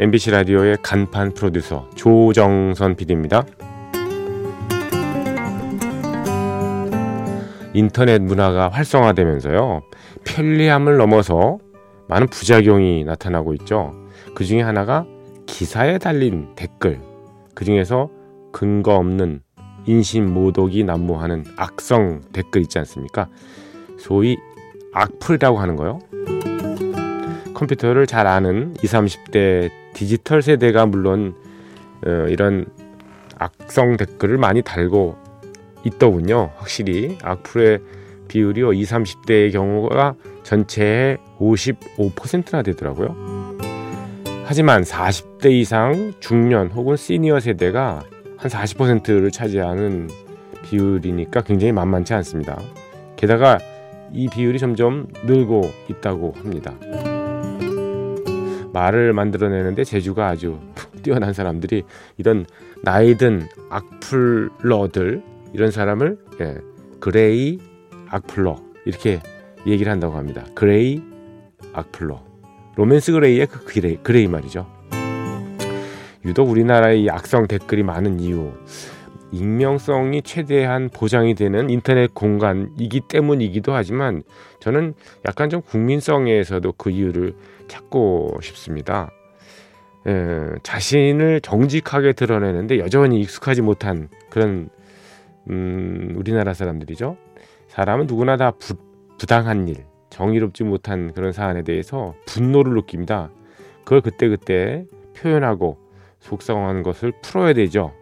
MBC 라디오의 간판 프로듀서 조정선 PD입니다. 인터넷 문화가 활성화되면서요. 편리함을 넘어서 많은 부작용이 나타나고 있죠. 그 중에 하나가 기사에 달린 댓글. 그 중에서 근거 없는 인신 모독이 난무하는 악성 댓글 있지 않습니까? 소위 악플이라고 하는 거요. 컴퓨터를 잘 아는 20, 30대 디지털 세대가 물론 어, 이런 악성 댓글을 많이 달고 있더군요. 확실히 악플의 비율이 20, 30대의 경우가 전체의 55%나 되더라고요. 하지만 40대 이상 중년 혹은 시니어 세대가 한 40%를 차지하는 비율이니까 굉장히 만만치 않습니다. 게다가 이 비율이 점점 늘고 있다고 합니다. 말을 만들어내는데 재주가 아주 뛰어난 사람들이 이런 나이든 악플러들 이런 사람을 예, gray 악플러 이렇게 얘기를 한다고 합니다. gray 악플러 로맨스 그레이의 그 gray, gray 말이죠. 유독 우리나라의 이 악성 댓글이 많은 이유 익명성이 최대한 보장이 되는 인터넷 공간이기 때문이기도 하지만 저는 약간 좀 국민성에서도 그 이유를 찾고 싶습니다. 에, 자신을 정직하게 드러내는데 여전히 익숙하지 못한 그런 음, 우리나라 사람들이죠. 사람은 누구나 다 부, 부당한 일, 정의롭지 못한 그런 사안에 대해서 분노를 느낍니다. 그걸 그때그때 표현하고 속상한 것을 풀어야 되죠.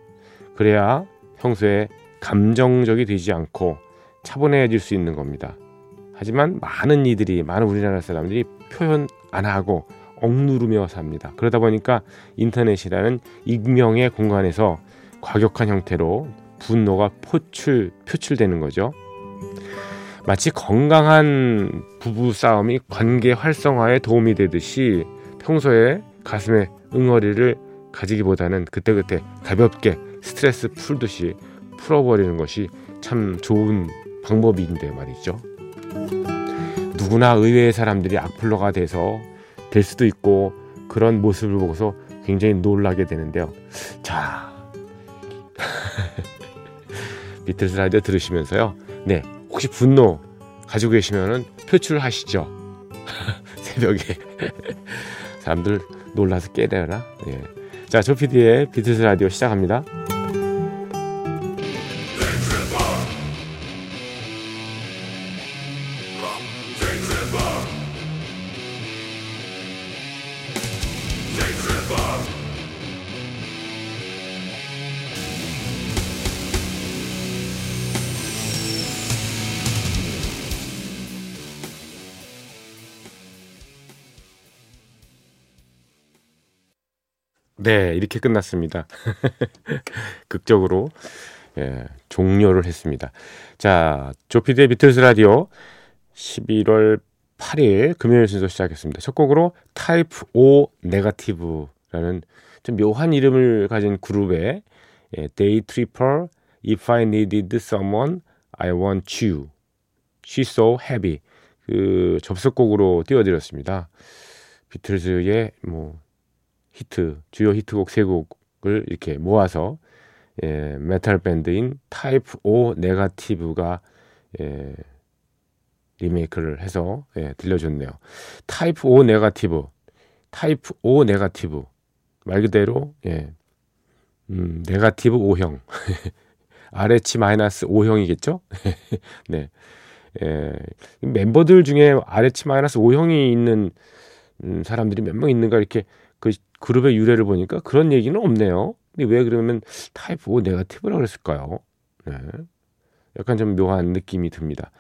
그래야 평소에 감정적이 되지 않고 차분해질 수 있는 겁니다. 하지만 많은 이들이 많은 우리나라 사람들이 표현 안 하고 억누르며 삽니다. 그러다 보니까 인터넷이라는 익명의 공간에서 과격한 형태로 분노가 포출 표출되는 거죠. 마치 건강한 부부 싸움이 관계 활성화에 도움이 되듯이 평소에 가슴에 응어리를 가지기보다는 그때그때 가볍게 스트레스 풀듯이 풀어버리는 것이 참 좋은 방법인데 말이죠. 누구나 의외의 사람들이 악플러가 돼서 될 수도 있고 그런 모습을 보고서 굉장히 놀라게 되는데요. 자, 비틀스 라디오 들으시면서요. 네, 혹시 분노 가지고 계시면은 표출하시죠. 새벽에 사람들 놀라서 깨려나? 예. 자, 조피디의 비틀스 라디오 시작합니다. 네, 이렇게 끝났습니다. 극적으로 예, 종료를 했습니다. 자, 조피디의 비틀스 라디오 11월 8일 금요일 순서 시작했습니다. 첫 곡으로 타입 O 네가티브라는 좀 묘한 이름을 가진 그룹의 예, Day Tripper, If I Needed Someone, I Want You, She's So Heavy 그 접속곡으로 띄워드렸습니다. 비틀즈의 뭐 히트 주요 히트곡 세 곡을 이렇게 모아서 예, 메탈 밴드인 타입 O 네가티브가 예, 리메이크를 해서 예, 들려줬네요. Type O Negative, Type O Negative 말 그대로 예, 음, negative O형 RH 마이너스 O형이겠죠? 네. 예, 멤버들 중에 RH 마이너스 O형이 있는 음, 사람들이 몇 명 있는가 이렇게 그 그룹의 유래를 보니까 그런 얘기는 없네요. 근데 왜 그러면 타입 O 네가티브라고 그랬을까요? 네. 약간 좀 묘한 느낌이 듭니다.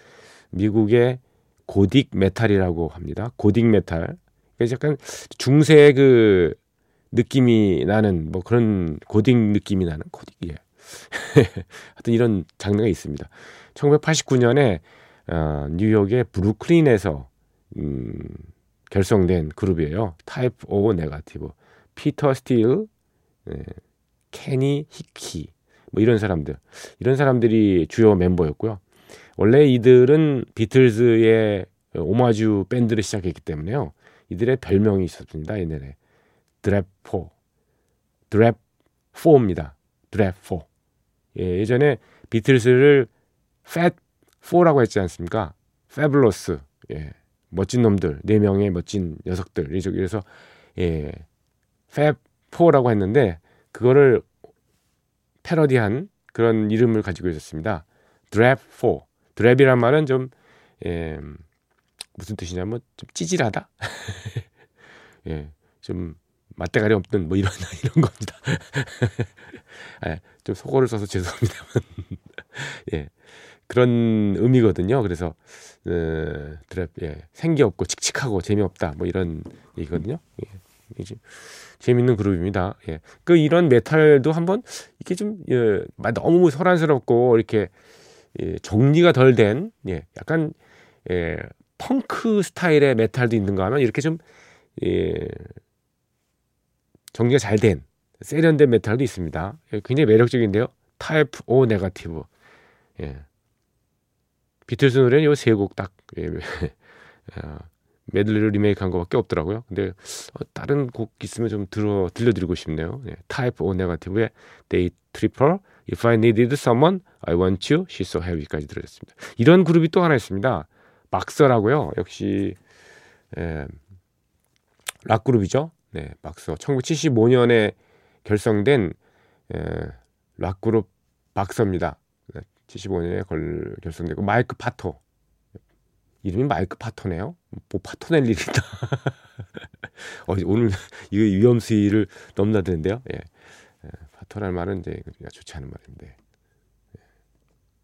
미국의 고딕 메탈이라고 합니다. 고딕 메탈. 그래서 약간 중세 그 느낌이 나는 뭐 그런 고딕 느낌이 나는 고딕 예. 하여튼 이런 장르가 있습니다. 1989년에 어, 뉴욕의 브루클린에서 음, 결성된 그룹이에요. Type O Negative. 피터 스틸, 예, 케니 히키 뭐 이런 사람들 이런 사람들이 주요 멤버였고요. 원래 이들은 비틀즈의 오마주 밴드를 시작했기 때문에요. 이들의 별명이 있었습니다. 옛날에 드랩4 드랩4입니다. 드랩4 예, 예전에 비틀스를 팻4라고 했지 않습니까? 패블러스 예, 멋진 놈들 네 명의 멋진 녀석들 그래서 예, 팻4라고 했는데 그거를 패러디한 그런 이름을 가지고 있었습니다. 드랩4 드랩이란 말은 좀 예, 무슨 뜻이냐면 좀 찌질하다. 예, 좀 맛대가리 없는 뭐 이런 이런 겁니다. 예, 좀 속어를 써서 죄송합니다만 예, 그런 의미거든요. 그래서 어, 드랩 예, 생기 없고 칙칙하고 재미없다 뭐 이런 얘기거든요. 예, 이제 재밌는 그룹입니다. 예, 그 이런 메탈도 한번 이렇게 좀 예, 너무 소란스럽고 이렇게 예, 정리가 덜 된 예, 약간 예, 펑크 스타일의 메탈도 있는가 하면 이렇게 좀 예, 정리가 잘 된 세련된 메탈도 있습니다. 예, 굉장히 매력적인데요. Type O Negative. 예. 비틀스 노래는 요 세 곡 딱 예, 어, 메들리를 리메이크한 것밖에 없더라고요. 근데 어, 다른 곡 있으면 좀 들어 들려드리고 싶네요. 예, 타입 O 네가티브의 Day Tripper, If I Needed Someone, I Want You, She's So Heavy까지 들어졌습니다. 이런 그룹이 또 하나 있습니다. 막서라고요. 역시 예, 락 그룹이죠. 네, 막서. 1975년에 결성된 예, 락 그룹 박서입니다. 75년에 걸, 결성되고 마이크 파토 이름이 마이크 파토네요. 뭐 파토 낼 일이 있다. 어, 오늘 이거 위험 수위를 넘나드는데요. 예. 예, 파토라는 말은 이제 좋지 않은 말인데 예.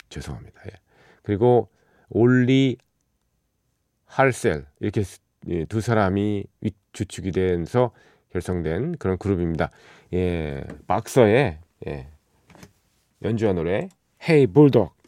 죄송합니다. 예. 그리고 올리 할셀 이렇게 예, 두 사람이 주축이 돼서 결성된 그런 그룹입니다. 예, 박서의 예, 연주한 노래 Hey Bulldog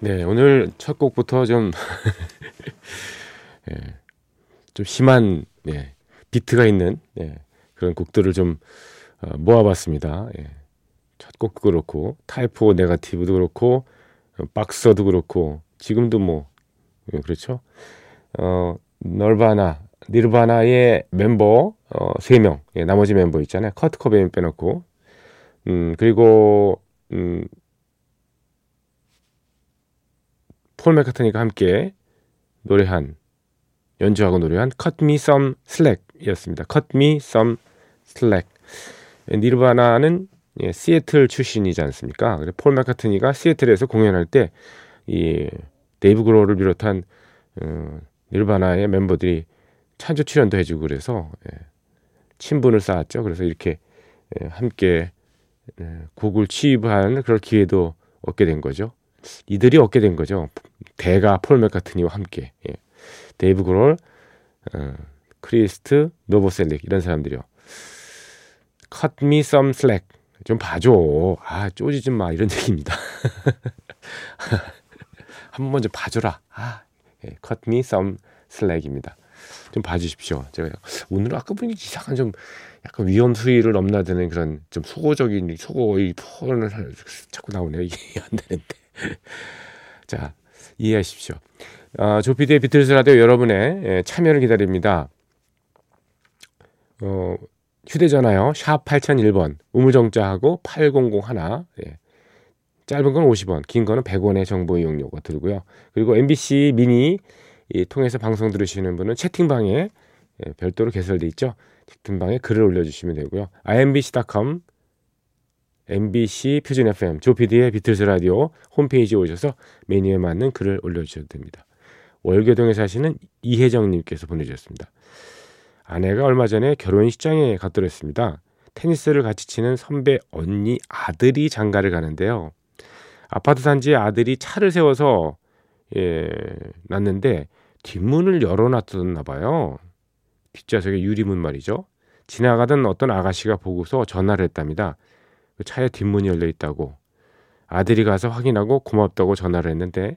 네, 오늘 첫 곡부터 좀, 예, 좀 심한, 예, 비트가 있는, 예, 그런 곡들을 좀 어, 모아봤습니다. 예. 첫 곡도 그렇고, 타이포 네가티브도 그렇고, 어, 박서도 그렇고, 지금도 뭐, 예, 그렇죠. 어, 널바나, 니르바나의 멤버, 어, 3명, 예, 나머지 멤버 있잖아요. 커트 커베인 빼놓고, 음, 그리고, 음, 폴 맥카트니가 함께 노래한 연주하고 노래한 Cut Me Some Slack이었습니다. Cut Me Some Slack. 니르바나는 예, 시애틀 출신이지 않습니까? 폴 맥카트니가 시애틀에서 공연할 때 이 데이브 그로를 비롯한 어, 니르바나의 멤버들이 찬조 출연도 해주고 그래서 예, 친분을 쌓았죠. 그래서 이렇게 예, 함께 예, 곡을 취입한 그럴 기회도 얻게 된 거죠. 이들이 얻게 된 거죠. 대가 폴 맥카트니와 함께 예. 데이브 그롤, 어, 크리스트 노보셀릭 이런 사람들이요. Cut me some slack 좀 봐줘. 아 쪼지 좀 마 이런 얘기입니다. 한번 먼저 봐줘라. 아, 예, Cut me some slack입니다. 좀 봐주십시오. 제가 오늘 아까 보니 이상한 좀 약간 위험 수위를 넘나드는 그런 좀 소고적인 소고의 폰을 자꾸 나오네요. 이게 안 되는데. 자, 이해하십시오. 어, 조피디의 비틀스 라디오 여러분의 예, 참여를 기다립니다. 어, 휴대전화요. 샵 8001번. 우무정자하고 8001. 예. 짧은 건 50원, 긴 거는 100원의 정보 이용료가 들고요. 그리고 MBC 미니 이 통해서 방송 들으시는 분은 채팅방에 예, 별도로 개설돼 있죠. 채팅방에 글을 올려주시면 되고요. imbc.com MBC 표준 FM 조피디의 비틀스 라디오 홈페이지에 오셔서 메뉴에 맞는 글을 올려주셔도 됩니다. 월교동에 사시는 이혜정님께서 보내주셨습니다. 아내가 얼마 전에 결혼식장에 갔더랬습니다. 테니스를 같이 치는 선배 언니 아들이 장가를 가는데요. 아파트 단지에 아들이 차를 세워서 예, 놨는데 뒷문을 열어놨었나 봐요. 뒷좌석에 유리문 말이죠. 지나가던 어떤 아가씨가 보고서 전화를 했답니다. 그 차에 뒷문이 열려 있다고. 아들이 가서 확인하고 고맙다고 전화를 했는데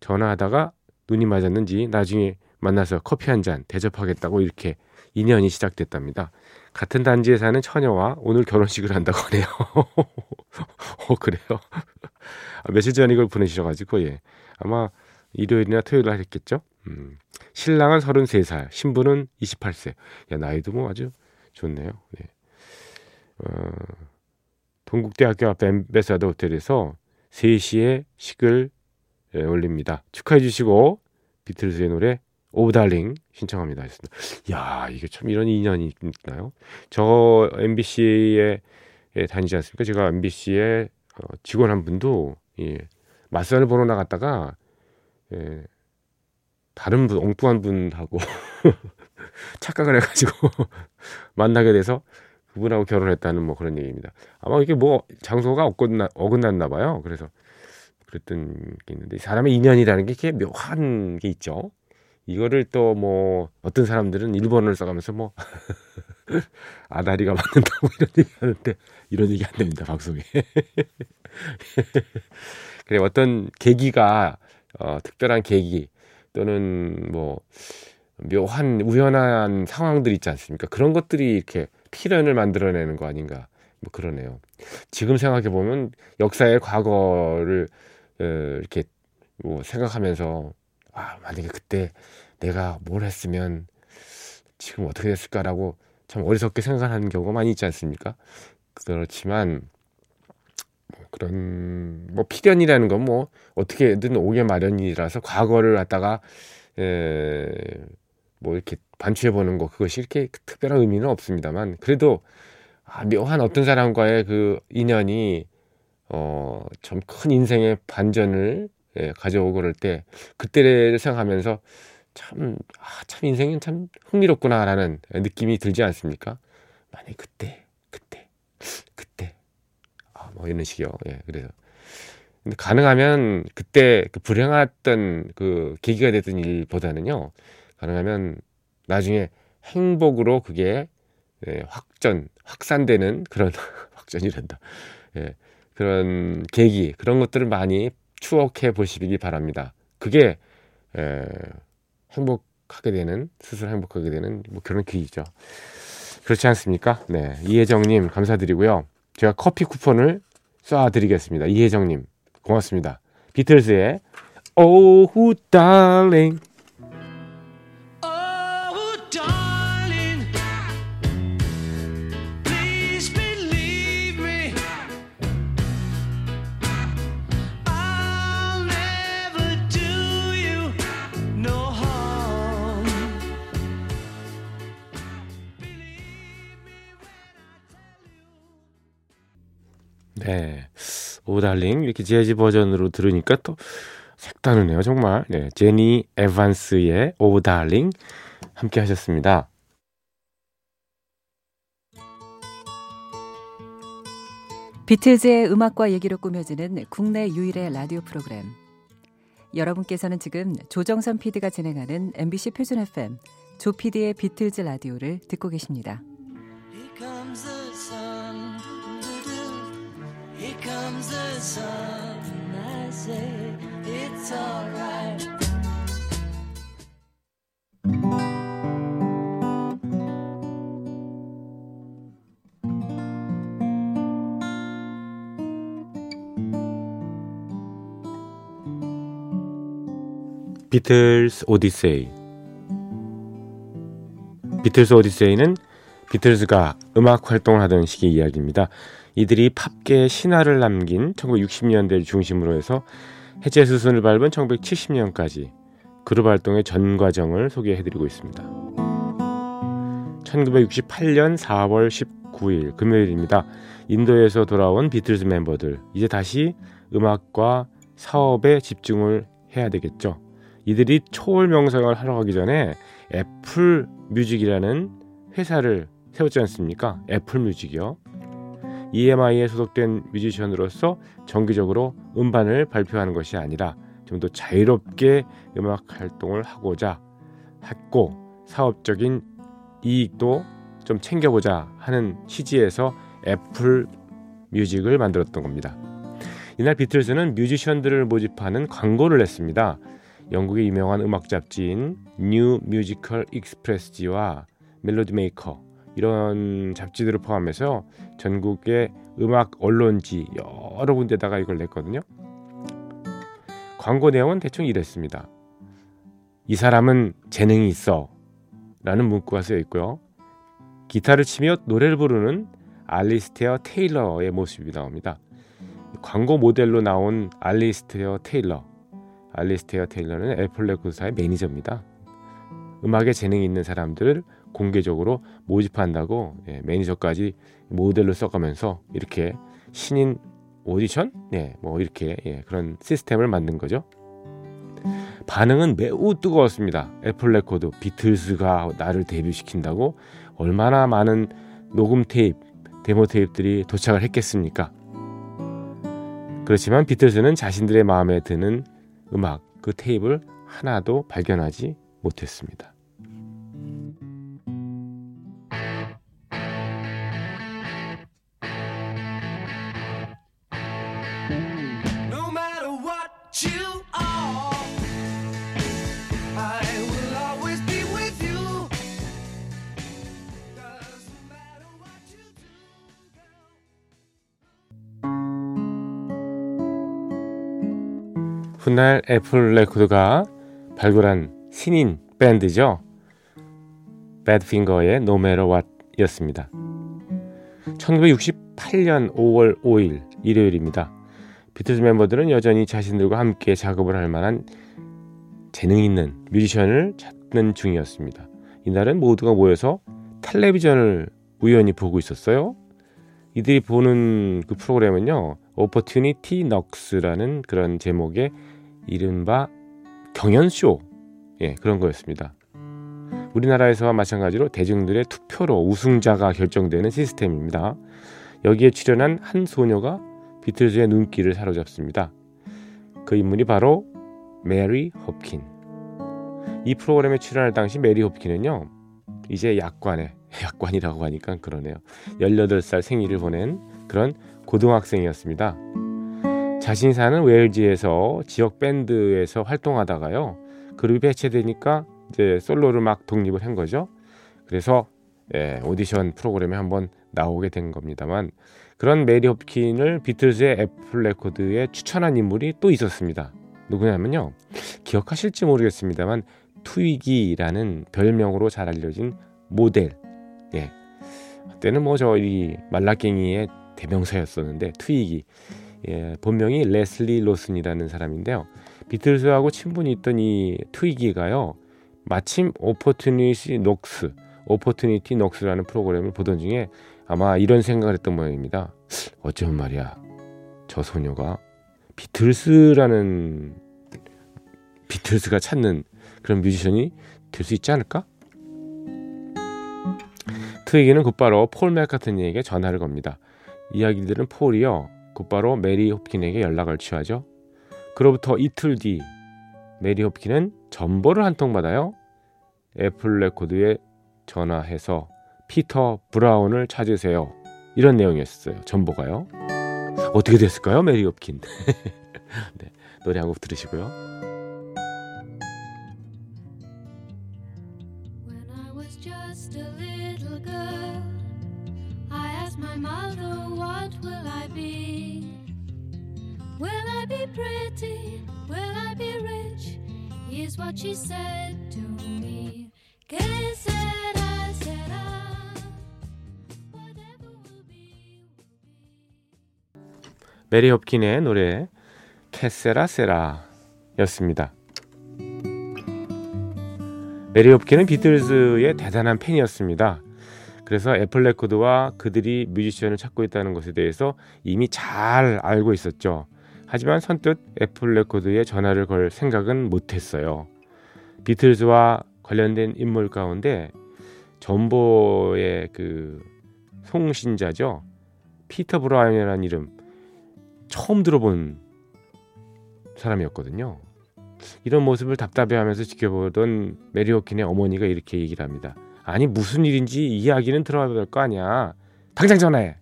전화하다가 눈이 맞았는지 나중에 만나서 커피 한 잔 대접하겠다고 이렇게 인연이 시작됐답니다. 같은 단지에 사는 처녀와 오늘 결혼식을 한다고 하네요. 어, 그래요? 아, 며칠 전에 이걸 보내주셔가지고, 예. 아마 일요일이나 토요일 날 했겠죠? 음. 신랑은 33살, 신부는 28세. 야, 나이도 뭐 아주 좋네요. 네. 어, 동국대학교 앞에 엠베사더 호텔에서 3시에 식을 예, 올립니다. 축하해 주시고 비틀즈의 노래 오달링 신청합니다. 했습니다. 야 이게 참 이런 인연이 있나요? 저 MBC에 예, 다니지 않습니까? 제가 MBC의 어, 직원 한 분도 예, 맞선을 보러 나갔다가 예, 다른 분 엉뚱한 분하고 착각을 해가지고 만나게 돼서 그분하고 결혼했다는 뭐 그런 얘기입니다. 아마 이게 뭐 장소가 어긋나, 어긋났나 봐요. 그래서 그랬던 게 있는데 사람의 인연이라는 게 이렇게 묘한 게 있죠. 이거를 또 뭐 어떤 사람들은 일본어를 써가면서 뭐 아다리가 맞는다고 이런 얘기 하는데 이런 얘기 안 됩니다 방송에. 그래 어떤 계기가 어, 특별한 계기 또는 뭐 묘한 우연한 상황들 있지 않습니까? 그런 것들이 이렇게 필연을 만들어내는 거 아닌가. 뭐 그러네요. 지금 생각해 보면 역사의 과거를 어, 이렇게 뭐 생각하면서 아, 만약에 그때 내가 뭘 했으면 지금 어떻게 됐을까라고 참 어리석게 생각하는 경우가 많이 있지 않습니까? 그렇지만 뭐 그런 뭐 필연이라는 건 뭐 어떻게든 오게 마련이라서 과거를 갖다가 에, 뭐 이렇게 반추해 보는 거 그것이 이렇게 특별한 의미는 없습니다만 그래도 아, 묘한 어떤 사람과의 그 인연이 어, 좀 큰 인생의 반전을 예, 가져오고 그럴 때 그때를 생각하면서 참, 아, 참 인생은 참 흥미롭구나라는 느낌이 들지 않습니까? 만약 그때, 그때, 그때, 아, 뭐 이런 식이요. 예, 그래서. 근데 가능하면 그때 그 불행했던 그 계기가 됐던 일보다는요, 가능하면 나중에 행복으로 그게 예, 확전, 확산되는 그런 확전이란다. 예, 그런 계기, 그런 것들을 많이 추억해 보시기 바랍니다. 그게 에, 행복하게 되는 스스로 행복하게 되는 뭐 그런 길이죠. 그렇지 않습니까? 네, 이혜정님 감사드리고요. 제가 커피 쿠폰을 쏴드리겠습니다. 이혜정님 고맙습니다. 비틀즈의 Oh Darling 네. Oh! Darling 이렇게 재즈 버전으로 들으니까 또 색다르네요, 정말. 네. 제니 에반스의 Oh! Darling 함께 하셨습니다. 비틀즈의 음악과 얘기로 꾸며지는 국내 유일의 라디오 프로그램. 여러분께서는 지금 조정선 PD가 진행하는 MBC 표준 FM 조 PD의 비틀즈 라디오를 듣고 계십니다. Comes the sun, I say it's alright. 비틀스 오디세이 비틀스 오디세이는 비틀즈가 음악 활동을 하던 시기 이야기입니다. 이들이 팝계의 신화를 남긴 1960년대를 중심으로 해서 해체 수순을 밟은 1970년까지 그룹 활동의 전 과정을 소개해드리고 있습니다. 1968년 4월 9일 금요일입니다. 인도에서 돌아온 비틀즈 멤버들 이제 다시 음악과 사업에 집중을 해야 되겠죠. 이들이 초월 명성을 하러 가기 전에 애플 뮤직이라는 회사를 세웠지 않습니까? 애플 뮤직이요. EMI에 소속된 뮤지션으로서 정기적으로 음반을 발표하는 것이 아니라 좀 더 자유롭게 음악 활동을 하고자 했고 사업적인 이익도 좀 챙겨보자 하는 취지에서 애플 뮤직을 만들었던 겁니다. 이날 비틀즈는 뮤지션들을 모집하는 광고를 냈습니다. 영국의 유명한 음악 잡지인 New Musical Express지와 Melody Maker 이런 잡지들을 포함해서 전국의 음악 언론지 여러 군데다가 이걸 냈거든요. 광고 내용은 대충 이랬습니다. 이 사람은 재능이 있어 라는 문구가 쓰여 있고요. 기타를 치며 노래를 부르는 알리스테어 테일러의 모습이 나옵니다. 광고 모델로 나온 알리스테어 테일러. 알리스테어 테일러는 애플 레코드사의 매니저입니다. 음악에 재능이 있는 사람들을 공개적으로 모집한다고 예, 매니저까지 모델로 써가면서 이렇게 신인 오디션, 네, 뭐 이렇게 예, 그런 시스템을 만든 거죠. 반응은 매우 뜨거웠습니다. 애플 레코드 비틀스가 나를 데뷔시킨다고 얼마나 많은 녹음 테이프, 데모 테이프들이 도착을 했겠습니까? 그렇지만 비틀스는 자신들의 마음에 드는 음악 그 테이프를 하나도 발견하지 못했습니다. 훗날 애플 레코드가 발굴한 신인 밴드죠. 배드핑거의 No Matter What이었습니다. 1968년 5월 5일 일요일입니다. 비틀즈 멤버들은 여전히 자신들과 함께 작업을 할 만한 재능 있는 뮤지션을 찾는 중이었습니다. 이날은 모두가 모여서 텔레비전을 우연히 보고 있었어요. 이들이 보는 그 프로그램은요, Opportunity Knocks라는 그런 제목의 이른바 경연쇼 예, 그런 거였습니다. 우리나라에서와 마찬가지로 대중들의 투표로 우승자가 결정되는 시스템입니다. 여기에 출연한 한 소녀가 비틀즈의 눈길을 사로잡습니다. 그 인물이 바로 메리 호프킨. 이 프로그램에 출연할 당시 메리 호프킨은요. 이제 약관에 약관이라고 하니까 그러네요. 18살 생일을 보낸 그런 고등학생이었습니다. 자신이 사는 웨일즈에서 지역 밴드에서 활동하다가요. 그룹이 해체되니까 이제 솔로를 막 독립을 한 거죠. 그래서 예, 오디션 프로그램에 한번 나오게 된 겁니다만 그런 메리 홉킨을 비틀즈의 애플 레코드에 추천한 인물이 또 있었습니다. 누구냐면요. 기억하실지 모르겠습니다만 트위기라는 별명으로 잘 알려진 모델. 예. 그때는 뭐 저희 말라깽이의 대명사였었는데 트위기. 예, 본명이 레슬리 로슨이라는 사람인데요. 비틀즈하고 친분이 있던 이 트위기가요. 마침 Opportunity Knocks, Opportunity Knocks라는 프로그램을 보던 중에 아마 이런 생각을 했던 모양입니다. 어쩌면 말이야. 저 소녀가 비틀스라는 비틀스가 찾는 그런 뮤지션이 될 수 있지 않을까? 트위기는 곧바로 폴 맥카트니에게 전화를 겁니다. 이야기 들은 폴이요. 곧바로 메리 홉킨에게 연락을 취하죠. 그로부터 이틀 뒤 메리 홉킨은 전보를 한 통 받아요. 애플 레코드에 전화해서 피터 브라운을 찾으세요. 이런 내용이었어요. 전보가요. 어떻게 됐을까요, 메리 홉킨? 네, 노래 한 곡 들으시고요. She said to me. Que será, será. Whatever will be, will be. 메리 홉킨의 노래 Que Sera Sera 였습니다. 메리 홉킨은 비틀즈의 대단한 팬이었습니다. 그래서 애플 레코드와 그들이 뮤지션을 찾고 있다는 것에 대해서 이미 잘 알고 있었죠. 하지만 선뜻 애플 레코드에 전화를 걸 생각은 못했어요. 비틀즈와 관련된 인물 가운데 전보의 그 송신자죠. 피터 브라운이라는 이름 처음 들어본 사람이었거든요. 이런 모습을 답답해하면서 지켜보던 메리 홉킨의 어머니가 이렇게 얘기를 합니다. 아니 무슨 일인지 이야기는 들어야 될 거 아니야. 당장 전화해.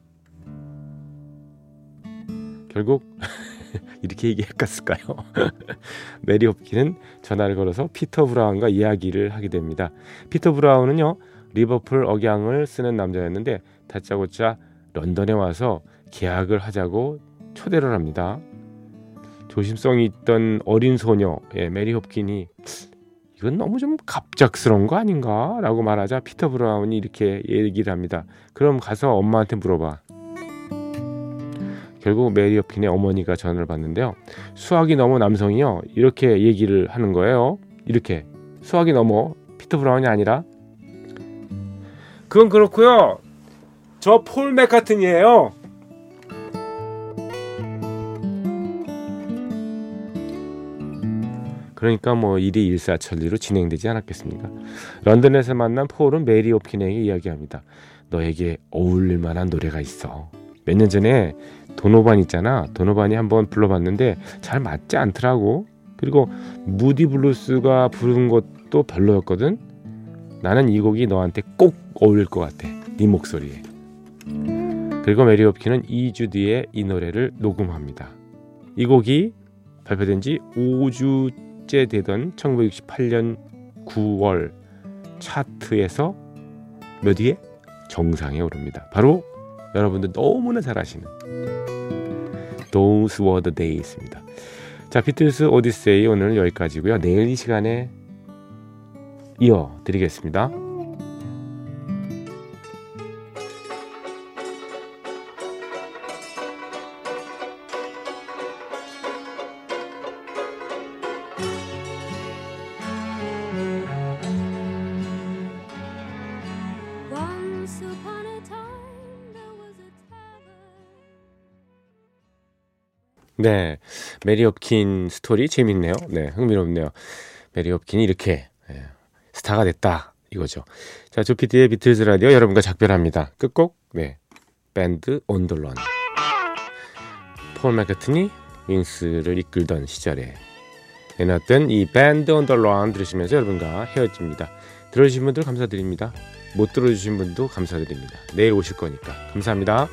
결국 이렇게 얘기했을까요? 메리 홉킨은 전화를 걸어서 피터 브라운과 이야기를 하게 됩니다. 피터 브라운은요 리버풀 억양을 쓰는 남자였는데 다짜고짜 런던에 와서 계약을 하자고 초대를 합니다. 조심성이 있던 어린 소녀 예, 메리 홉킨이 이건 너무 좀 갑작스러운 거 아닌가 라고 말하자 피터 브라운이 이렇게 얘기를 합니다. 그럼 가서 엄마한테 물어봐. 결국 메리 홉킨의 어머니가 전화를 받는데요. 수화기 너머 남성이요 이렇게 얘기를 하는 거예요. 이렇게 수화기 너머 피터 브라운이 아니라 그건 그렇고요. 저 폴 맥카트니예요. 그러니까 뭐 일이 일사천리로 진행되지 않았겠습니까? 런던에서 만난 폴은 메리 홉킨에게 이야기합니다. 너에게 어울릴 만한 노래가 있어. 몇 년 전에 도노반 있잖아. 도노반이 한번 불러봤는데 잘 맞지 않더라고. 그리고 무디 블루스가 부른 것도 별로였거든. 나는 이 곡이 너한테 꼭 어울릴 것 같아. 네 목소리에. 그리고 메리 홉킨은 2주 뒤에 이 노래를 녹음합니다. 이 곡이 발표된 지 5주째 되던 1968년 9월 차트에서 몇 위에? 정상에 오릅니다. 바로 여러분들 너무나 잘 아시는 Those Were The Days입니다. 자, 비틀스 오디세이 오늘 여기까지고요. 내일 이 시간에 이어드리겠습니다. 메리 홉킨 스토리 재밌네요. 네, 흥미롭네요. 메리 홉킨이 이렇게 네, 스타가 됐다 이거죠. 자, 조피디의 비틀즈 라디오 여러분과 작별합니다. 끝곡 네, Band on the Run. 폴 맥카트니 윙스를 이끌던 시절에 내놨던 이 Band on the Run 들으시면서 여러분과 헤어집니다. 들어주신 분들 감사드립니다. 못 들어주신 분도 감사드립니다. 내일 오실 거니까 감사합니다.